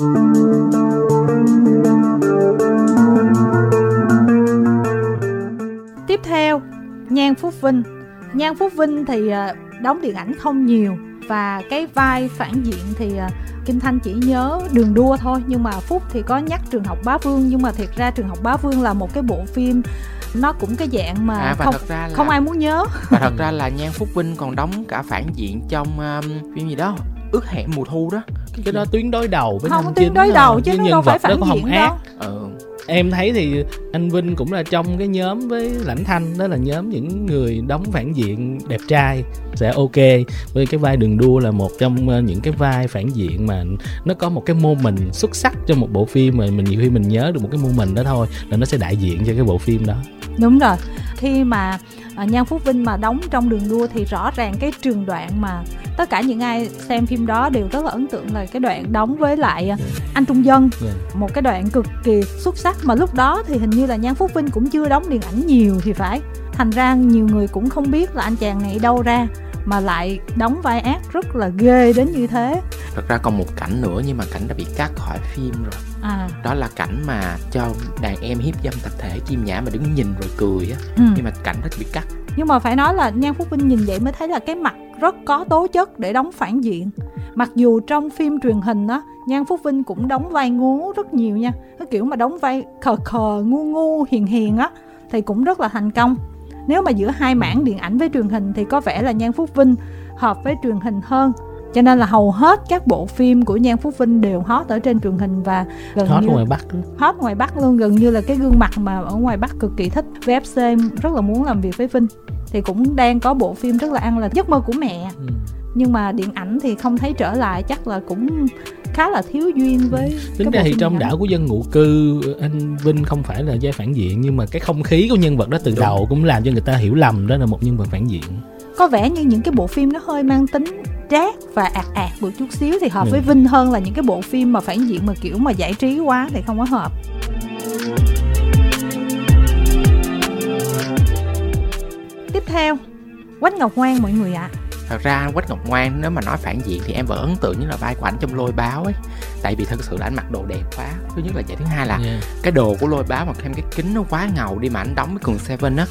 Tiếp theo, Nhan Phúc Vinh. Nhan Phúc Vinh thì à, đóng điện ảnh không nhiều và cái vai phản diện thì à, Kim Thanh chỉ nhớ đường đua thôi nhưng mà Phúc thì có nhắc trường học Bá Vương. Nhưng mà thiệt ra trường học Bá Vương là một cái bộ phim nó cũng cái dạng mà à, không ra là, không ai muốn nhớ. và thật ra là Nhan Phúc Vinh còn đóng cả phản diện trong um, phim gì đó ước hẹn mùa thu đó. Cái đó tuyến đối đầu với không nam tuyến chính đối đầu chứ cái nó nhân đâu phải vật đó phản có hồng diện ác. đâu. Ừ. em thấy thì anh Vinh cũng là trong cái nhóm với Lãnh Thanh đó là nhóm những người đóng phản diện đẹp trai sẽ ok. Với cái vai đường đua là một trong ờ, những cái vai phản diện mà nó có một cái mô mình xuất sắc trong một bộ phim mà mình nhiều khi mình nhớ được một cái mô mình đó thôi là nó sẽ đại diện cho cái bộ phim đó. Đúng rồi. Khi mà à, Nhan Phúc Vinh mà đóng trong đường đua thì rõ ràng cái trường đoạn mà tất cả những ai xem phim đó đều rất là ấn tượng là cái đoạn đóng với lại à, anh Trung Dân. Yeah. một cái đoạn cực kỳ xuất sắc mà lúc đó thì hình như là Nhan Phúc Vinh cũng chưa đóng điện ảnh nhiều thì phải. Thành ra nhiều người cũng không biết là anh chàng này đâu ra mà lại đóng vai ác rất là ghê đến như thế. Thật ra còn một cảnh nữa nhưng mà cảnh đã bị cắt khỏi phim rồi à. Đó là cảnh mà cho đàn em hiếp dâm tập thể kim nhã mà đứng nhìn rồi cười á. Ừ. nhưng mà cảnh đó bị cắt. Nhưng mà phải nói là Nhan Phúc Vinh nhìn vậy mới thấy là cái mặt rất có tố chất để đóng phản diện. Mặc dù trong phim truyền hình á Nhan Phúc Vinh cũng đóng vai ngu rất nhiều nha. Cái kiểu mà đóng vai khờ khờ ngu ngu hiền hiền á thì cũng rất là thành công. Nếu mà giữa hai mảng điện ảnh với truyền hình thì có vẻ là Nhan Phúc Vinh hợp với truyền hình hơn cho nên là hầu hết các bộ phim của Nhan Phúc Vinh đều hot ở trên truyền hình và gần hot như ngoài Bắc hot ngoài Bắc luôn gần như là cái gương mặt mà ở ngoài Bắc cực kỳ thích. VFC rất là muốn làm việc với Vinh. Thì cũng đang có bộ phim rất là ăn là giấc mơ của mẹ. Ừ. nhưng mà điện ảnh thì không thấy trở lại chắc là cũng khá là thiếu duyên với tính cái ra thì trong đảo của dân ngụ cư anh Vinh không phải là vai phản diện nhưng mà cái không khí của nhân vật đó từ Đúng. đầu cũng làm cho người ta hiểu lầm đó là một nhân vật phản diện. Có vẻ như những cái bộ phim nó hơi mang tính rác và ạt ạt một chút xíu thì hợp Ừ. với Vinh hơn là những cái bộ phim mà phản diện mà kiểu mà giải trí quá thì không có hợp. Tiếp theo Quách Ngọc Ngoan mọi người ạ. Thật ra quách ngọc ngoan nếu mà nói phản diện thì em vẫn ấn tượng như là vai của ảnh trong lôi báo ấy. Tại vì thật sự là anh mặc đồ đẹp quá. Thứ nhất là vậy thứ hai là Yeah. cái đồ của lôi báo mà thêm cái kính nó quá ngầu đi mà anh đóng với cường seven á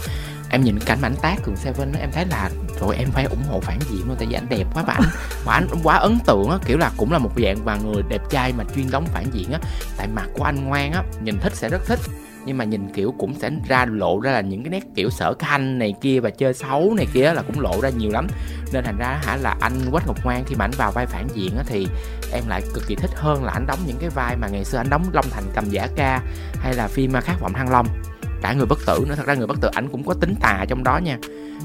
em nhìn cảnh mà anh tác cường seven em thấy là rồi em phải ủng hộ phản diện luôn, tại vì anh đẹp quá và anh và anh quá ấn tượng á, kiểu là cũng là một dạng và người đẹp trai mà chuyên đóng phản diện á. Tại mặt của anh ngoan á, nhìn thích sẽ rất thích, nhưng mà nhìn, kiểu, cũng sẽ ra lộ ra là những cái nét kiểu sở khanh này kia và chơi xấu này kia là cũng lộ ra nhiều lắm. Nên thành ra hả là anh quách ngọc ngoan khi mà anh vào vai phản diện á thì em lại cực kỳ thích hơn là anh đóng những cái vai mà ngày xưa anh đóng long thành cầm giả ca hay là phim khát vọng thăng long cả người bất tử nữa. Thật ra người bất tử, ảnh cũng có tính tà trong đó nha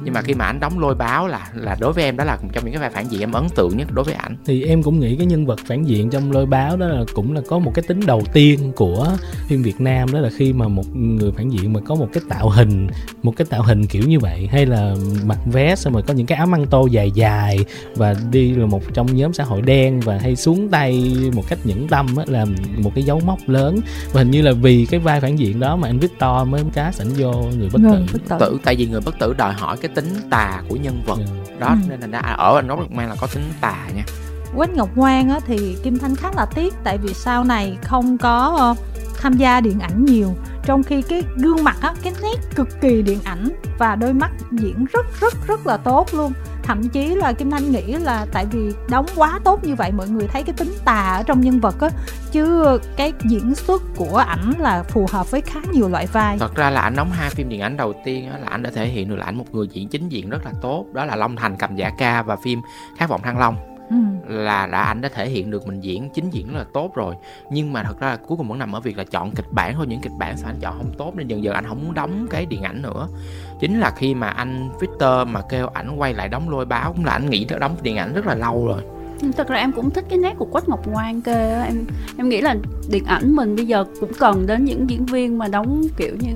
nhưng mà khi mà anh đóng lôi báo là là đối với em đó là một trong những cái vai phản diện em ấn tượng nhất đối với ảnh. Thì em cũng nghĩ cái nhân vật phản diện trong lôi báo đó là cũng là có một cái tính đầu tiên của phim Việt Nam đó là khi mà một người phản diện mà có một cái tạo hình một cái tạo hình kiểu như vậy hay là mặc vest xong rồi có những cái áo măng tô dài dài và đi là một trong nhóm xã hội đen và hay xuống tay một cách nhẫn tâm á là một cái dấu mốc lớn. Và hình như là vì cái vai phản diện đó mà anh Victor mới cast ảnh vô người bất tử. Bất tử. Tại vì người bất tử đòi hỏi cái tính tà của nhân vật Yeah. đó Ừ. nên thành ra à, ở anh Ngọc Mang là có tính tà nha Quách Ngọc Ngoan á, thì Kim Thanh khá là tiếc tại vì sau này không có ờ, tham gia điện ảnh nhiều trong khi cái gương mặt á, cái nét cực kỳ điện ảnh và đôi mắt diễn rất rất rất là tốt luôn thậm chí là Kim Thanh nghĩ là tại vì đóng quá tốt như vậy mọi người thấy cái tính tà ở trong nhân vật á chứ cái diễn xuất của ảnh là phù hợp với khá nhiều loại vai. Thật ra là ảnh đóng hai phim điện ảnh đầu tiên á, là ảnh đã thể hiện được là ảnh một người diễn chính diện rất là tốt. Đó là long thành cầm giả ca và phim khát vọng thăng long ừ. là đã anh đã thể hiện được mình diễn, chính diễn rất là tốt rồi. Nhưng mà thật ra là cuối cùng vẫn nằm ở việc là chọn kịch bản thôi, những kịch bản sao anh chọn không tốt nên dần dần anh không muốn đóng cái điện ảnh nữa. Chính là khi mà anh Victor mà kêu ảnh quay lại đóng lôi báo, cũng là anh nghĩ đóng điện ảnh rất là lâu rồi thật ra em cũng thích cái nét của Quách Ngọc Ngoan kê em em nghĩ là điện ảnh mình bây giờ cũng cần đến những diễn viên mà đóng kiểu như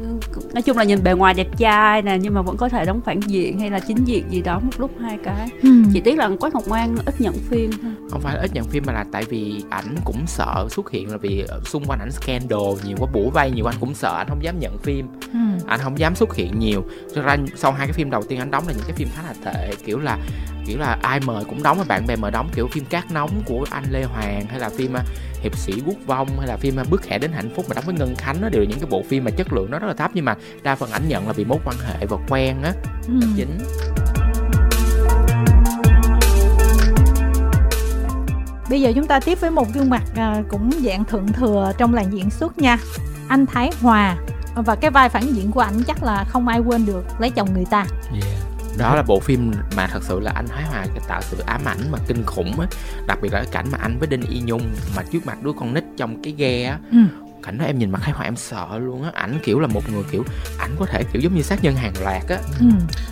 nói chung là nhìn bề ngoài đẹp trai nè nhưng mà vẫn có thể đóng phản diện hay là chính diện gì đó một lúc hai cái. Ừ. chỉ tiếc là Quách Ngọc Ngoan ít nhận phim thôi. Không phải là ít nhận phim mà là tại vì ảnh cũng sợ xuất hiện là vì xung quanh ảnh scandal nhiều quá bủa vây nhiều quá anh cũng sợ anh không dám nhận phim. Ừ. anh không dám xuất hiện nhiều. Thực ra sau hai cái phim đầu tiên anh đóng là những cái phim khá là tệ kiểu là kiểu là ai mời cũng đóng bạn bè mời đóng kiểu phim cát nóng của anh lê hoàng hay là phim uh, hiệp sĩ quốc vong hay là phim uh, bước khẽ đến hạnh phúc mà đóng với ngân khánh đó đều là những cái bộ phim mà chất lượng nó rất là thấp nhưng mà đa phần ảnh nhận là vì mối quan hệ và quen á Ừ. chính Bây giờ chúng ta tiếp với một gương mặt à, cũng dạng thượng thừa trong làng diễn xuất nha. Anh Thái Hòa và cái vai phản diện của ảnh chắc là không ai quên được lấy chồng người ta. yeah đó là bộ phim mà thật sự là anh Thái Hòa tạo sự ám ảnh mà kinh khủng á đặc biệt là cái cảnh mà anh với Đinh Y Nhung mà trước mặt đứa con nít trong cái ghe á Ừ cảnh đó em nhìn mặt Thái Hòa em sợ luôn á ảnh kiểu là một người kiểu ảnh có thể kiểu giống như sát nhân hàng loạt á Ừ.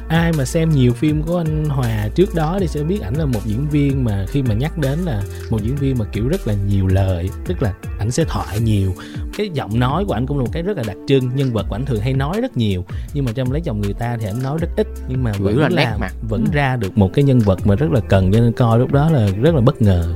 ai mà xem nhiều phim của anh Hòa trước đó thì sẽ biết ảnh là một diễn viên mà khi mà nhắc đến là một diễn viên mà kiểu rất là nhiều lời tức là ảnh sẽ thoại nhiều cái giọng nói của ảnh cũng là một cái rất là đặc trưng nhân vật của ảnh thường hay nói rất nhiều nhưng mà trong lấy chồng người ta thì ảnh nói rất ít nhưng mà vẫn là nét mặt. vẫn Ừ. ra được một cái nhân vật mà rất là cần cho nên coi lúc đó là rất là bất ngờ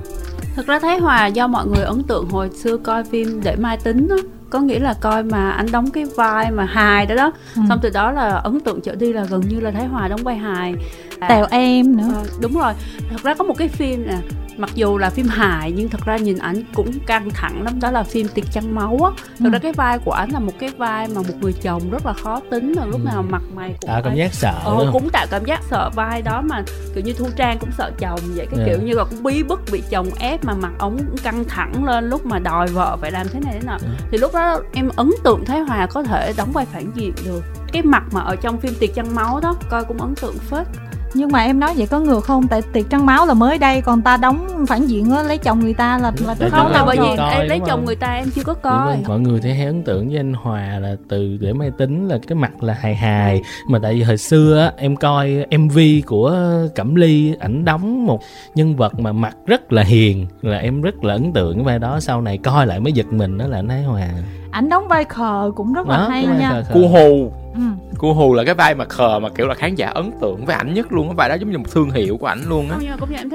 Thực ra Thái Hòa do mọi người ấn tượng hồi xưa coi phim Để Mai Tính á có nghĩa là coi mà anh đóng cái vai mà hài đó đó Ừ. xong từ đó là ấn tượng trở đi là gần như là Thái Hòa đóng vai hài À, Tèo em nữa. ờ, đúng rồi thật ra có một cái phim nè mặc dù là phim hài nhưng thật ra nhìn ảnh cũng căng thẳng lắm đó là phim tiệc trăng máu á thật Ừ. ra cái vai của ảnh là một cái vai mà một người chồng rất là khó tính và lúc Ừ. nào mặt mày cũng tạo cảm giác sợ Ờ, cũng tạo cảm giác sợ vai đó mà kiểu như thu trang cũng sợ chồng vậy cái Dạ. kiểu như là cũng bí bức bị chồng ép mà mặt ống cũng căng thẳng lên lúc mà đòi vợ phải làm thế này thế nọ Ừ. thì lúc đó em ấn tượng thái hòa có thể đóng vai phản diện được cái mặt mà ở trong phim tiệc trăng máu đó coi cũng ấn tượng phết Nhưng mà em nói vậy có ngược không? Tại tiệc trăng máu là mới đây còn ta đóng phản diện á, lấy chồng người ta là là cho không? là bởi vì em lấy chồng người ta em chưa có coi. mọi người thì hay ấn tượng với anh Hòa là từ để máy tính là cái mặt là hài hài. Mà tại vì hồi xưa á, em coi MV của Cẩm Ly ảnh đóng một nhân vật mà mặt rất là hiền là em rất là ấn tượng cái vai đó. Sau này coi lại mới giật mình đó là anh Thái Hòa. Ảnh đóng vai khờ cũng rất là đó hay nha. khờ khờ. cu hù Ừ. cu hù là cái vai mà khờ mà kiểu là khán giả ấn tượng với ảnh nhất luôn cái vai đó giống như một thương hiệu của ảnh luôn á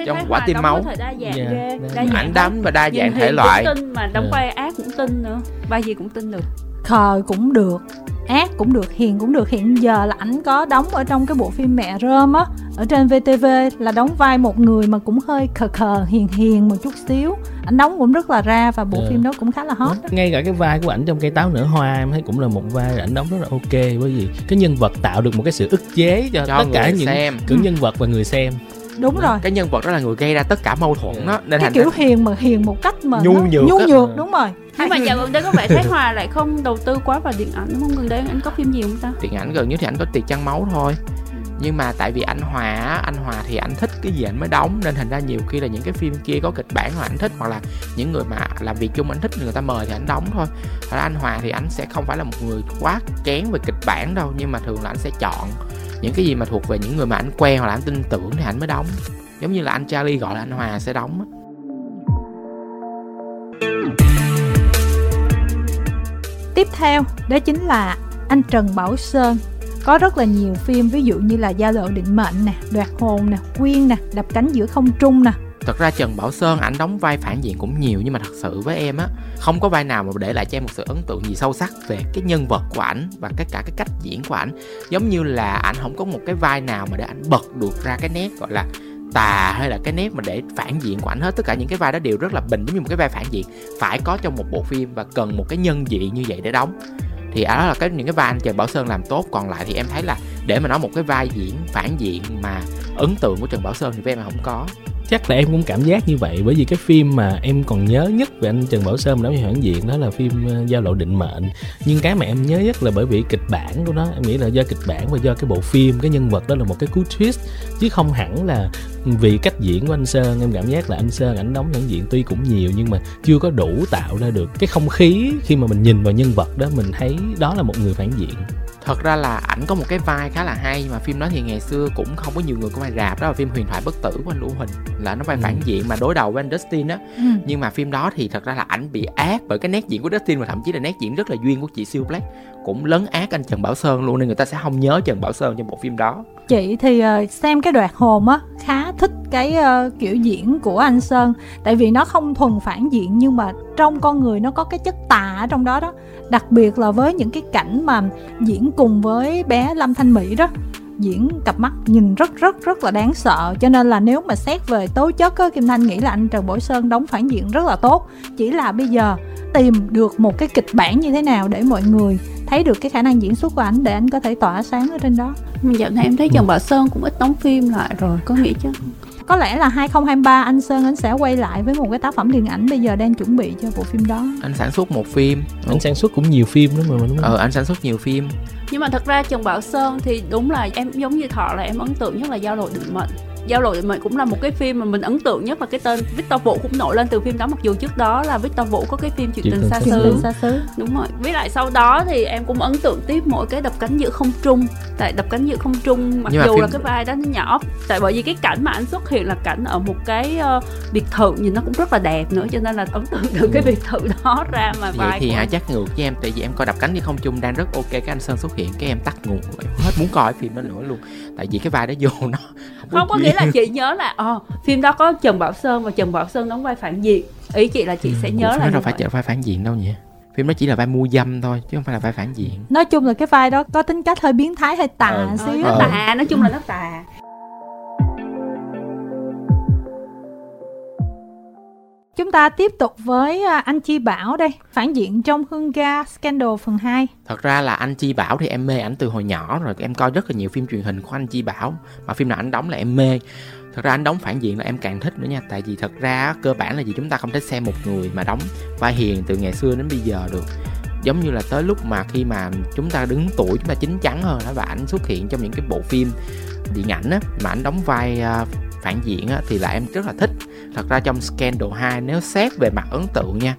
Trong quả tim máu. Dạ, ghê đa đa dạng. dạng ảnh đóng và đa dạng thể loại tin mà đóng Ừ. vai ác cũng tin nữa vai gì cũng tin được Khờ cũng được, ác cũng được, hiền cũng được. Hiện giờ là ảnh có đóng ở trong cái bộ phim Mẹ Rơm á, ở trên VTV là đóng vai một người mà cũng hơi khờ khờ, hiền hiền một chút xíu. Ảnh đóng cũng rất là ra và bộ Ừ. phim đó cũng khá là hot. đó. ngay cả cái vai của ảnh trong cây táo nở hoa em thấy cũng là một vai ảnh đóng rất là ok bởi vì cái nhân vật tạo được một cái sự ức chế cho, cho tất cả người những xem những nhân vật và người xem Đúng rồi. cái nhân vật đó là người gây ra tất cả mâu thuẫn đó nên Cái thành kiểu hiền mà hiền một cách mà Nhu nhược nhu nhược Ừ. đúng rồi. Nhưng mà dạo gần đây có vẻ Thái Hòa lại không đầu tư quá vào điện ảnh đúng không? Gần đây anh có phim gì không ta? Điện ảnh gần nhất thì ảnh có tiệc trăng máu thôi. Nhưng mà tại vì anh Hòa anh Hòa thì anh thích cái gì anh mới đóng. Nên thành ra nhiều khi là những cái phim kia có kịch bản mà anh thích hoặc là những người mà làm việc chung anh thích người ta mời thì anh đóng thôi. Thật ra anh Hòa thì anh sẽ không phải là một người quá kén về kịch bản đâu nhưng mà thường là anh sẽ chọn những cái gì mà thuộc về những người mà anh quen hoặc là anh tin tưởng thì anh mới đóng. Giống như là anh Charlie gọi là anh Hòa sẽ đóng á. Tiếp theo, đó chính là anh Trần Bảo Sơn. Có rất là nhiều phim ví dụ như là Gia lộ định mệnh nè, Đoạt hồn nè, Quyên nè, Đập cánh giữa không trung nè. thật ra Trần Bảo Sơn ảnh đóng vai phản diện cũng nhiều nhưng mà thật sự với em á không có vai nào mà để lại cho em một sự ấn tượng gì sâu sắc về cái nhân vật của ảnh và tất cả cái cách diễn của ảnh giống như là ảnh không có một cái vai nào mà để ảnh bật được ra cái nét gọi là tà hay là cái nét mà để phản diện của ảnh hết, tất cả những cái vai đó đều rất là bình, giống như một cái vai phản diện phải có trong một bộ phim và cần một cái nhân diện như vậy để đóng. Thì à, đó là cái những cái vai anh Trần Bảo Sơn làm tốt, còn lại thì em thấy là để mà nói một cái vai diễn phản diện mà ấn tượng của Trần Bảo Sơn thì với em là không có chắc là em cũng cảm giác như vậy, bởi vì cái phim mà em còn nhớ nhất về anh Trần Bảo Sơn đóng vai phản diện, đó là phim ờ, Giao lộ định mệnh. Nhưng cái mà em nhớ nhất là bởi vì kịch bản của nó, em nghĩ là do kịch bản và do cái bộ phim, cái nhân vật đó là một cái cú twist. Chứ không hẳn là vì cách diễn của anh Sơn, em cảm giác là anh Sơn, ảnh đóng phản diện tuy cũng nhiều nhưng mà chưa có đủ tạo ra được cái không khí khi mà mình nhìn vào nhân vật đó, mình thấy đó là một người phản diện thật ra là ảnh có một cái vai khá là hay mà phim đó thì ngày xưa cũng không có nhiều người có vai rạp đó là phim huyền thoại bất tử của anh Lưu Huỳnh là nó vai Ừ. phản diện mà đối đầu với anh Dustin á Ừ. nhưng mà phim đó thì thật ra là ảnh bị ác bởi cái nét diễn của Dustin và thậm chí là nét diễn rất là duyên của chị Siêu Black cũng lấn át anh Trần Bảo Sơn luôn nên người ta sẽ không nhớ Trần Bảo Sơn trong bộ phim đó Chị thì ờ, xem cái đoạt hồn á khá thích cái ờ, kiểu diễn của anh Sơn tại vì nó không thuần phản diện nhưng mà trong con người nó có cái chất tà ở trong đó đó. Đặc biệt là với những cái cảnh mà diễn cùng với bé Lâm Thanh Mỹ đó diễn cặp mắt nhìn rất rất rất là đáng sợ. Cho nên là nếu mà xét về tố chất á, Kim Thanh nghĩ là anh Trần Bổ Sơn đóng phản diện rất là tốt. Chỉ là bây giờ tìm được một cái kịch bản như thế nào để mọi người thấy được cái khả năng diễn xuất của ảnh để anh có thể tỏa sáng ở trên đó. Dạo này em thấy Trần Bảo Sơn cũng ít đóng phim lại rồi có nghĩ chứ có lẽ là 2023 anh Sơn anh sẽ quay lại với một cái tác phẩm điện ảnh bây giờ đang chuẩn bị cho bộ phim đó. Anh sản xuất một phim anh sản xuất cũng nhiều phim lắm mà đúng không? Ờ anh sản xuất nhiều phim. Nhưng mà thật ra Trần Bảo Sơn thì đúng là em giống như thọ là em ấn tượng nhất là giao lộ định mệnh giao lộ mệnh cũng là một cái phim mà mình ấn tượng nhất và cái tên Victor Vũ cũng nổi lên từ phim đó mặc dù trước đó là Victor Vũ có cái phim chuyện tình xa xứ. Đúng rồi. Với lại sau đó thì em cũng ấn tượng tiếp mỗi cái đập cánh giữa không trung. Tại đập cánh giữa không trung mặc Nhưng dù phim- là cái vai đó nó nhỏ tại bởi vì cái cảnh mà anh xuất hiện là cảnh ở một cái ờ, biệt thự nhìn nó cũng rất là đẹp nữa cho nên là ấn tượng từ cái biệt thự đó ra mà vậy vai thì anh. chắc ngược với em tại vì em coi đập cánh đi không chung đang rất ok cái anh sơn xuất hiện cái em tắt nguồn em hết muốn coi phim đó nữa luôn. Tại vì cái vai đó vô nó không có duyên. nghĩa là chị nhớ là ờ phim đó có Trần Bảo Sơn và Trần Bảo Sơn đóng vai phản diện. Ý chị là chị sẽ nhớ là phim đó như đâu phải chợ vai phản diện đâu nhỉ? Phim đó chỉ là vai mua dâm thôi chứ không phải là vai phản diện. Nói chung là cái vai đó có tính cách hơi biến thái hơi tà. Ờ, xíu Ờ. tà nói chung là nó tà Chúng ta tiếp tục với à, anh Chi Bảo đây, phản diện trong Hương Ga Scandal phần 2. thật ra là anh chi bảo thì em mê ảnh từ hồi nhỏ rồi em coi rất là nhiều phim truyền hình của anh chi bảo mà phim nào anh đóng là em mê. Thật ra anh đóng phản diện là em càng thích nữa nha tại vì thật ra cơ bản là gì chúng ta không thể xem một người mà đóng vai hiền từ ngày xưa đến bây giờ được. Giống như là tới lúc mà khi mà chúng ta đứng tuổi chúng ta chín chắn hơn đó và ảnh xuất hiện trong những cái bộ phim điện ảnh á mà ảnh đóng vai à, phản diện á thì là em rất là thích thật ra trong Scandal 2 nếu xét về mặt ấn tượng nha,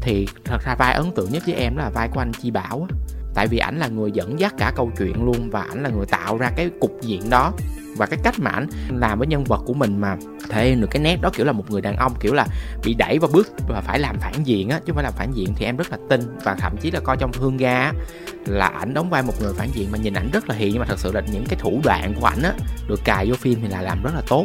thì thật ra vai ấn tượng nhất với em đó là vai của anh Chi Bảo á tại vì ảnh là người dẫn dắt cả câu chuyện luôn và ảnh là người tạo ra cái cục diện đó và cái cách mà ảnh làm với nhân vật của mình mà thể hiện được cái nét đó kiểu là một người đàn ông kiểu là bị đẩy vào bước và phải làm phản diện á chứ không phải làm phản diện thì em rất là tin và thậm chí là coi trong hương ga á, là ảnh đóng vai một người phản diện mà nhìn ảnh rất là hiền nhưng mà thật sự là những cái thủ đoạn của ảnh á được cài vô phim thì là làm rất là tốt.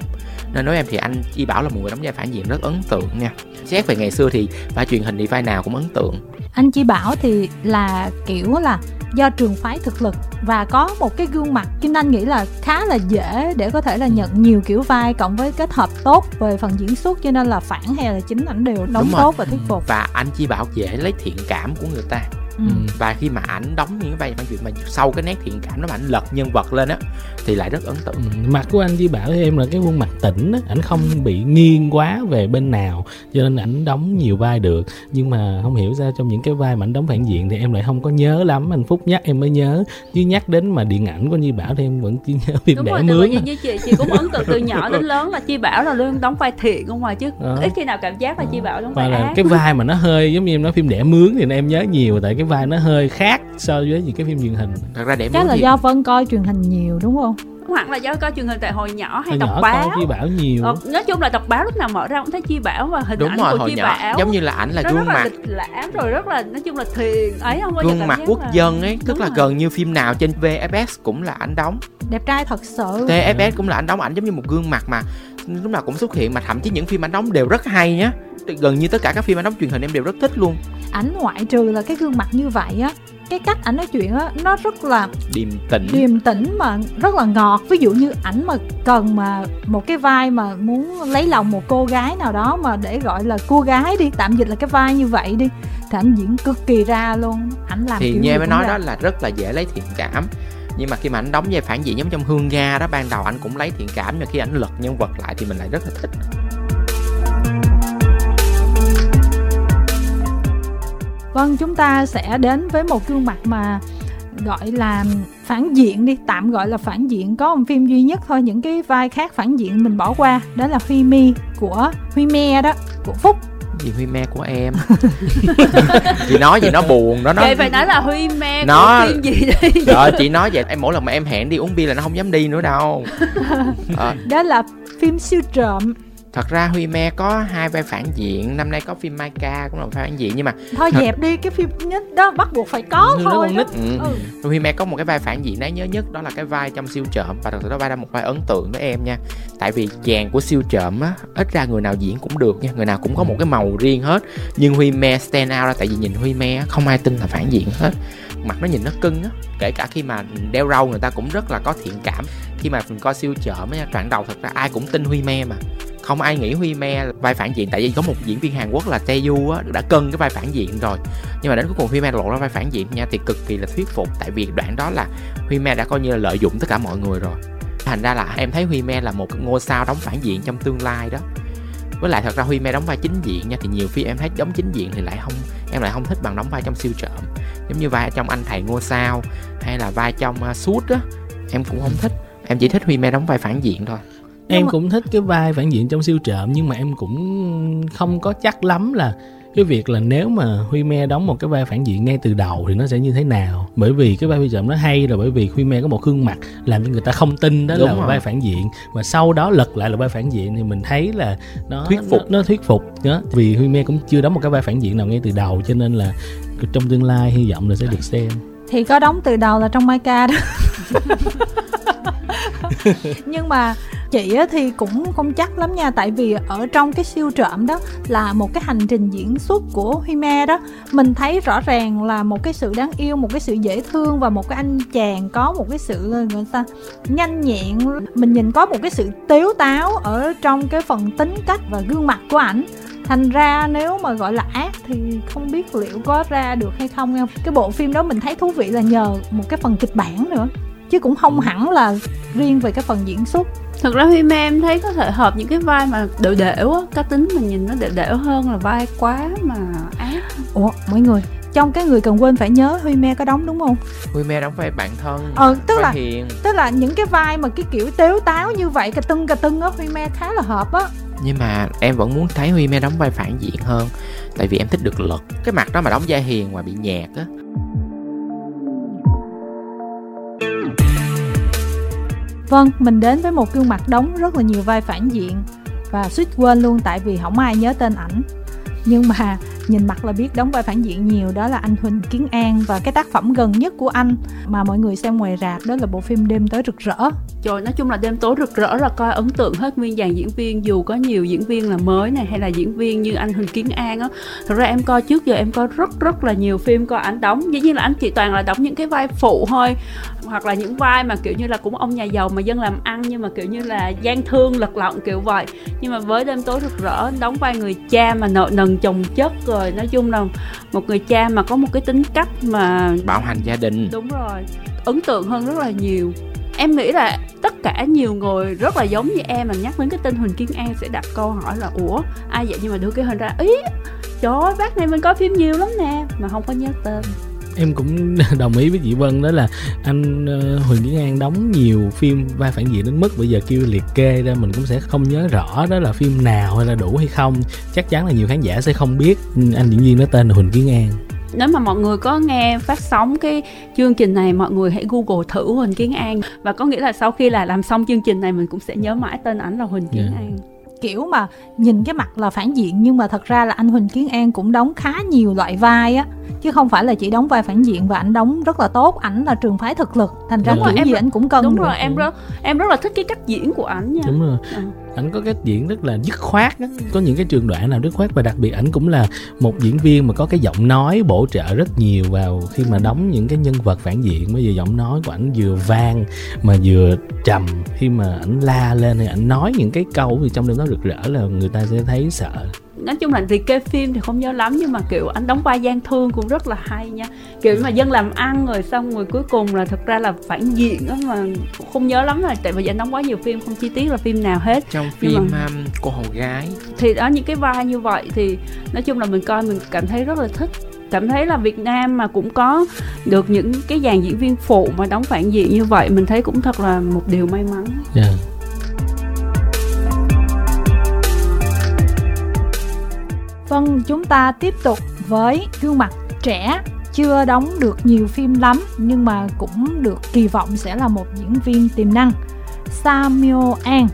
Nên nói em thì anh Y Bảo là một người đóng vai phản diện rất ấn tượng nha. Xét về ngày xưa thì vai truyền hình thì vai nào cũng ấn tượng. Anh Chi Bảo thì là kiểu là do trường phái thực lực và có một cái gương mặt Kim Anh nghĩ là khá là dễ để có thể là nhận nhiều kiểu vai cộng với kết hợp tốt về phần diễn xuất cho nên là phản hay là chính ảnh đều đóng tốt và thuyết phục. và anh Chi Bảo dễ lấy thiện cảm của người ta Ừ. và khi mà ảnh đóng những cái vai phản diện mà sau cái nét thiện cảm đó mà ảnh lật nhân vật lên á thì lại rất ấn tượng Ừ, mặt của anh Chi Bảo với em là cái khuôn mặt tỉnh á ảnh không bị nghiêng quá về bên nào cho nên ảnh đóng nhiều vai được nhưng mà không hiểu sao trong những cái vai mà ảnh đóng phản diện thì em lại không có nhớ lắm anh Phúc nhắc em mới nhớ chứ nhắc đến mà điện ảnh của Nhi Bảo thì em vẫn chỉ nhớ phim đúng đẻ rồi mướn à. như chị chị cũng ấn tượng từ nhỏ đến lớn là chi bảo là luôn đóng vai thiện không mà chứ Đó. ít khi nào cảm giác là chi bảo đóng vai ác cái vai mà nó hơi giống như em nói phim đẻ mướn thì em nhớ nhiều tại cái vai nó hơi khác so với những cái phim truyền hình. Thật ra để Chắc là thì do Vân coi truyền hình nhiều đúng không? hoặc là do coi truyền hình tại hồi nhỏ hay hồi đọc nhỏ báo. coi Chi Bảo nhiều. Ờ, nói chung là đọc báo lúc nào mở ra cũng thấy chi bảo và hình đúng ảnh rồi của hồi chi nhỏ bảo. giống như là ảnh là nó gương rất là mặt. lịch lãm rồi rất là nói chung là thiền ấy không bao gương mặt quốc là- dân ấy tức Đúng là rồi. gần như phim nào trên VFS cũng là ảnh đóng. Đẹp trai thật sự. TFS cũng là ảnh đóng ảnh giống như một gương mặt mà lúc nào cũng xuất hiện mà thậm chí những phim ảnh đóng đều rất hay nhá. Gần như tất cả các phim ảnh đóng truyền hình em đều rất thích luôn Ảnh ngoại trừ là cái gương mặt như vậy á, cái cách ảnh nói chuyện á nó rất là điềm tĩnh. điềm tĩnh mà rất là ngọt. Ví dụ như ảnh mà cần mà một cái vai mà muốn lấy lòng một cô gái nào đó mà để gọi là cô gái đi tạm dịch là cái vai như vậy đi thì ảnh diễn cực kỳ ra luôn. Ảnh làm thì như mới nói ra. đó là rất là dễ lấy thiện cảm. Nhưng mà khi mà anh đóng vai phản diện giống trong hương ga đó ban đầu anh cũng lấy thiện cảm nhưng khi anh lật nhân vật lại thì mình lại rất là thích vâng chúng ta sẽ đến với một gương mặt mà gọi là phản diện đi tạm gọi là phản diện có một phim duy nhất thôi những cái vai khác phản diện mình bỏ qua đó là Huy Mi của Huy Me đó của Phúc. Gì huy me của em? Chị nói gì nó buồn đó nó chị phải nói là huy me Nó- của phim gì Trời ơi, chị nói vậy em mỗi lần mà em hẹn đi uống bia là nó không dám đi nữa đâu. Ờ, đó là phim siêu trộm thật ra huy me có hai vai phản diện năm nay có phim mai ca cũng là một vai phản diện nhưng mà thôi Thật- dẹp đi cái phim nhất đó bắt buộc phải có Nó thôi. nít. ừ, Ừ. Huy Me có một cái vai phản diện đáng nhớ nhất đó là cái vai trong siêu trộm và thật sự đó vai là một vai ấn tượng với em nha. Tại vì dàn của siêu trộm á ít ra người nào diễn cũng được nha người nào cũng có một cái màu riêng hết. Nhưng Huy Me stand out ra tại vì nhìn Huy Me á, không ai tin là phản diện hết. Mặt nó nhìn nó cưng á kể cả khi mà đeo râu người ta cũng rất là có thiện cảm. Khi mà mình coi siêu chợ mấy đoạn đầu thật ra ai cũng tin huy me mà không ai nghĩ huy me vai phản diện tại vì có một diễn viên hàn quốc là taeyu á đã cân cái vai phản diện rồi. Nhưng mà đến cuối cùng huy me lộ ra vai phản diện nha thì cực kỳ là thuyết phục tại vì đoạn đó là huy me đã coi như là lợi dụng tất cả mọi người rồi. Thành ra là em thấy huy me là một ngôi sao đóng phản diện trong tương lai đó. Với lại thật ra huy me đóng vai chính diện nha thì nhiều phim em thấy đóng chính diện thì lại không em lại không thích bằng đóng vai trong siêu trộm. Giống như vai trong anh thầy ngôi sao hay là vai trong uh, suốt á em cũng không thích. Em chỉ thích huy me đóng vai phản diện thôi em cũng thích cái vai phản diện trong siêu trộm nhưng mà em cũng không có chắc lắm là cái việc là nếu mà Huy Me đóng một cái vai phản diện ngay từ đầu thì nó sẽ như thế nào. Bởi vì cái vai phản diện nó hay là bởi vì Huy Me có một gương mặt làm cho người ta không tin đó Đúng là rồi. vai phản diện. Và sau đó lật lại là vai phản diện thì mình thấy là nó Thuyết phục. nó, nó thuyết phục đó vì Huy Me cũng chưa đóng một cái vai phản diện nào ngay từ đầu cho nên là trong tương lai hy vọng là sẽ được xem. Thì có đóng từ đầu là trong Mai Ca đó. Nhưng mà chị thì cũng không chắc lắm nha, tại vì ở trong cái siêu trộm đó là một cái hành trình diễn xuất của Huy Me đó. Mình thấy rõ ràng là một cái sự đáng yêu, một cái sự dễ thương và một cái anh chàng có một cái sự ờ, người ta nhanh nhẹn. Mình nhìn có một cái sự tiếu táo ở trong cái phần tính cách và gương mặt của ảnh. Thành ra nếu mà gọi là ác thì không biết liệu có ra được hay không nha. Cái bộ phim đó mình thấy thú vị là nhờ một cái phần kịch bản nữa, chứ cũng không hẳn là riêng về cái phần diễn xuất. Thực ra Huy Me em thấy có thể hợp những cái vai mà đệu đểu á Cá tính mình nhìn nó đệu đểu hơn là vai quá mà ác. Ủa mọi người trong cái người cần quên phải nhớ Huy Me có đóng đúng không? huy me đóng vai bản thân Ờ tức vai là hiền. tức là những cái vai mà cái kiểu tếu táo như vậy cà tưng cà tưng á Huy Me khá là hợp á. Nhưng mà em vẫn muốn thấy huy me đóng vai phản diện hơn tại vì em thích được lực cái mặt đó mà đóng vai hiền mà bị nhạt á Vâng, mình đến với một gương mặt đóng rất là nhiều vai phản diện và suýt quên luôn tại vì không ai nhớ tên ảnh. Nhưng mà nhìn mặt là biết đóng vai phản diện nhiều, đó là anh Huỳnh Kiến An và cái tác phẩm gần nhất của anh mà mọi người xem ngoài rạp, đó là bộ phim Đêm tối rực rỡ. Trời, nói chung là đêm tối rực rỡ là coi ấn tượng hết nguyên dàn diễn viên, Dù có nhiều diễn viên là mới này hay là diễn viên như anh Huỳnh Kiến An á. Thật ra em coi trước giờ em coi rất rất là nhiều phim coi ảnh đóng. Dĩ nhiên là anh chỉ toàn là đóng những cái vai phụ thôi, Hoặc là những vai mà, kiểu như là, cũng ông nhà giàu mà dân làm ăn, Nhưng mà, kiểu như là, gian thương lật lọng kiểu vậy. Nhưng mà với đêm tối rực rỡ, đóng vai người cha mà nợ nần chồng chất rồi Nói chung là một người cha mà có một cái tính cách mà bạo hành gia đình. Đúng rồi Ấn tượng hơn rất là nhiều. Em nghĩ là tất cả nhiều người rất là giống như em mà nhắc đến cái tên Huỳnh Kiên An sẽ đặt câu hỏi là Ủa ai vậy? Nhưng mà đưa cái hình ra Ý trời ơi bác này mình coi phim nhiều lắm nè. Mà không có nhớ tên em cũng đồng ý với chị Vân đó là anh ờ, Huỳnh Kiến An đóng nhiều phim vai phản diện đến mức bây giờ kêu liệt kê ra mình cũng sẽ không nhớ rõ đó là phim nào hay là đủ hay không. Chắc chắn là nhiều khán giả sẽ không biết ừ, anh diễn viên đó tên là Huỳnh Kiến An. Nếu mà mọi người có nghe phát sóng cái chương trình này Mọi người hãy google thử Huỳnh Kiến An. Và có nghĩa là sau khi là làm xong chương trình này Mình cũng sẽ nhớ mãi tên ảnh là Huỳnh Kiến Dạ. An Kiểu mà nhìn cái mặt là phản diện nhưng mà thật ra là anh Huỳnh Kiến An cũng đóng khá nhiều loại vai á chứ không phải là chỉ đóng vai phản diện và ảnh đóng rất là tốt ảnh là trường phái thực lực thành ra Đúng rồi, kiểu em- gì ảnh cũng cân Đúng được. rồi em rất em rất là thích cái cách diễn của ảnh nha đúng rồi Ừ ảnh có cái diễn rất là dứt khoát đó. có những cái trường đoạn nào dứt khoát và đặc biệt ảnh cũng là một diễn viên mà có cái giọng nói bổ trợ rất nhiều vào khi mà đóng những cái nhân vật phản diện. Bây giờ giọng nói của ảnh vừa vang mà vừa trầm. Khi mà ảnh la lên thì ảnh nói những cái câu thì trong đêm đó rực rỡ là người ta sẽ thấy sợ nói chung là liệt kê phim thì không nhớ lắm nhưng mà kiểu anh đóng vai gian thương cũng rất là hay nha. Kiểu mà dân làm ăn rồi xong rồi cuối cùng là thực ra là phản diện á mà không nhớ lắm là tại vì anh đóng quá nhiều phim không chi tiết là phim nào hết. Trong phim mà- um, cô hầu gái. Thì đó những cái vai như vậy thì nói chung là mình coi mình cảm thấy rất là thích. Cảm thấy là Việt Nam mà cũng có được những cái dàn diễn viên phụ mà đóng phản diện như vậy mình thấy cũng thật là một điều may mắn. Yeah. Vâng, chúng ta tiếp tục với gương mặt trẻ. Chưa đóng được nhiều phim lắm nhưng mà cũng được kỳ vọng sẽ là một diễn viên tiềm năng. Samuel An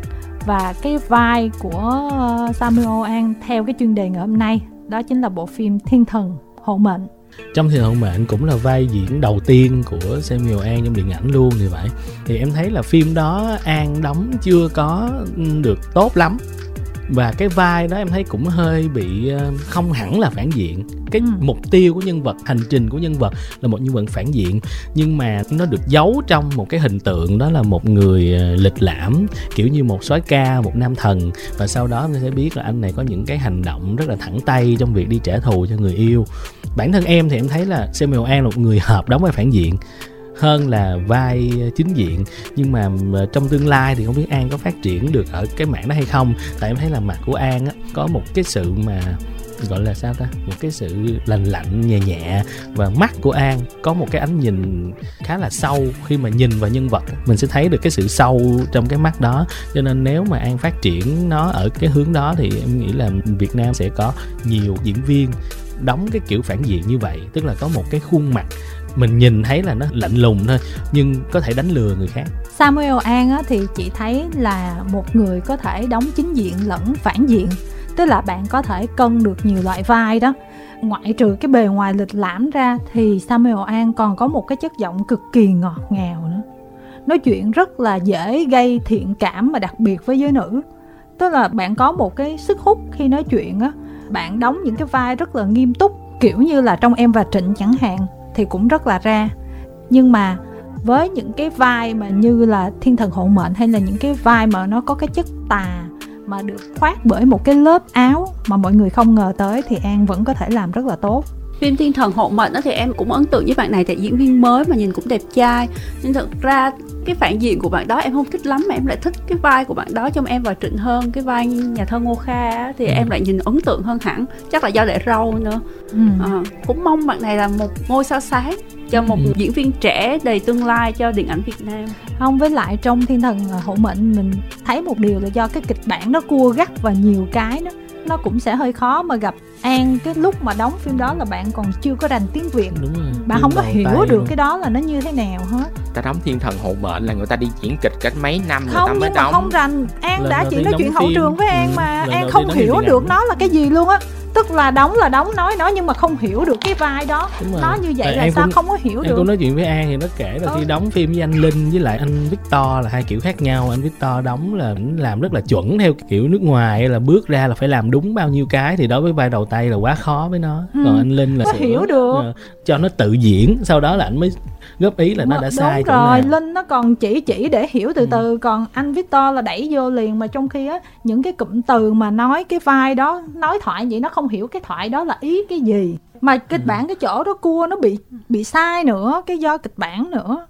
và cái vai của ờ, Samuel An theo cái chuyên đề ngày hôm nay đó chính là bộ phim Thiên thần hộ mệnh. Trong thiên hậu mệnh cũng là vai diễn đầu tiên của Samuel An trong điện ảnh luôn thì vậy. Thì em thấy là phim đó An đóng chưa có được tốt lắm và cái vai đó em thấy cũng hơi bị ờ, không hẳn là phản diện. Cái Ừ. mục tiêu của nhân vật hành trình của nhân vật là một nhân vật phản diện nhưng mà nó được giấu trong một cái hình tượng đó là một người ờ, lịch lãm kiểu như một soái ca một nam thần. Và sau đó mình sẽ biết là anh này có những cái hành động rất là thẳng tay trong việc đi trả thù cho người yêu. Bản thân em thì em thấy là Samuel An là một người hợp đóng vai phản diện hơn là vai ờ, chính diện. Nhưng mà trong tương lai thì không biết An có phát triển được ở cái mảng đó hay không. Tại em thấy là mặt của An á, có một cái sự mà, gọi là sao ta? Một cái sự lành lạnh, nhẹ nhẹ. Và mắt của An có một cái ánh nhìn khá là sâu. Khi mà nhìn vào nhân vật, mình sẽ thấy được cái sự sâu trong cái mắt đó. Cho nên nếu mà An phát triển nó ở cái hướng đó thì em nghĩ là Việt Nam sẽ có nhiều diễn viên đóng cái kiểu phản diện như vậy. Tức là có một cái khuôn mặt mình nhìn thấy là nó lạnh lùng thôi nhưng có thể đánh lừa người khác. Samuel An á, thì chị thấy là một người có thể đóng chính diện lẫn phản diện tức là bạn có thể cân được nhiều loại vai đó. Ngoại trừ cái bề ngoài lịch lãm ra thì Samuel An còn có một cái chất giọng cực kỳ ngọt ngào nữa. Nói chuyện rất là dễ gây thiện cảm mà đặc biệt với giới nữ. Tức là bạn có một cái sức hút khi nói chuyện á bạn đóng những cái vai rất là nghiêm túc kiểu như là trong em và trịnh chẳng hạn thì cũng rất là ra. Nhưng mà với những cái vai mà như là thiên thần hộ mệnh hay là những cái vai mà nó có cái chất tà mà được khoác bởi một cái lớp áo mà mọi người không ngờ tới thì An vẫn có thể làm rất là tốt phim thiên thần hộ mệnh đó thì em cũng ấn tượng với bạn này tại diễn viên mới mà nhìn cũng đẹp trai nhưng thực ra cái phản diện của bạn đó em không thích lắm mà em lại thích cái vai của bạn đó trong em và trịnh hơn cái vai nhà thơ ngô kha á, thì Ừ. em lại nhìn ấn tượng hơn hẳn chắc là do để râu nữa ừ. Ờ, cũng mong bạn này là một ngôi sao sáng cho một Ừ. diễn viên trẻ đầy tương lai cho điện ảnh Việt Nam không với lại trong thiên thần hộ mệnh mình thấy một điều là do cái kịch bản nó cua gắt và nhiều cái đó nó cũng sẽ hơi khó mà gặp An. Cái lúc mà đóng phim đó là bạn còn chưa có rành tiếng Việt. Đúng rồi bạn không có hiểu được luôn. cái đó là nó như thế nào hết. Ta đóng thiên thần hộ mệnh là người ta đi diễn kịch cách mấy năm người ta không mới nhưng mà đóng. không rành. An Lần đã chỉ nói chuyện hậu trường với An Ừ, mà. lần An không hiểu được nó là cái gì luôn á tức là đóng là đóng nói nói nhưng mà không hiểu được cái vai đó nó như vậy Tại là sao cũng- không có hiểu Em được cũng nói chuyện với An thì nó kể là Ừ. khi đóng phim với anh Linh với lại anh Victor là hai kiểu khác nhau anh Victor đóng là ảnh làm rất là chuẩn theo kiểu nước ngoài là bước ra là phải làm đúng bao nhiêu cái thì đối với vai đầu tay là quá khó với nó Ừ. còn anh Linh là Có hiểu được. ờ, cho nó tự diễn sau đó là anh mới góp ý là nó đã đúng sai rồi linh nó còn chỉ chỉ để hiểu từ Ừ. từ còn anh victor là đẩy vô liền mà trong khi á những cái cụm từ mà nói cái vai đó nói thoại vậy nó không hiểu cái thoại đó là ý cái gì mà kịch Ừ. bản cái chỗ đó cua nó bị bị sai nữa cái do kịch bản nữa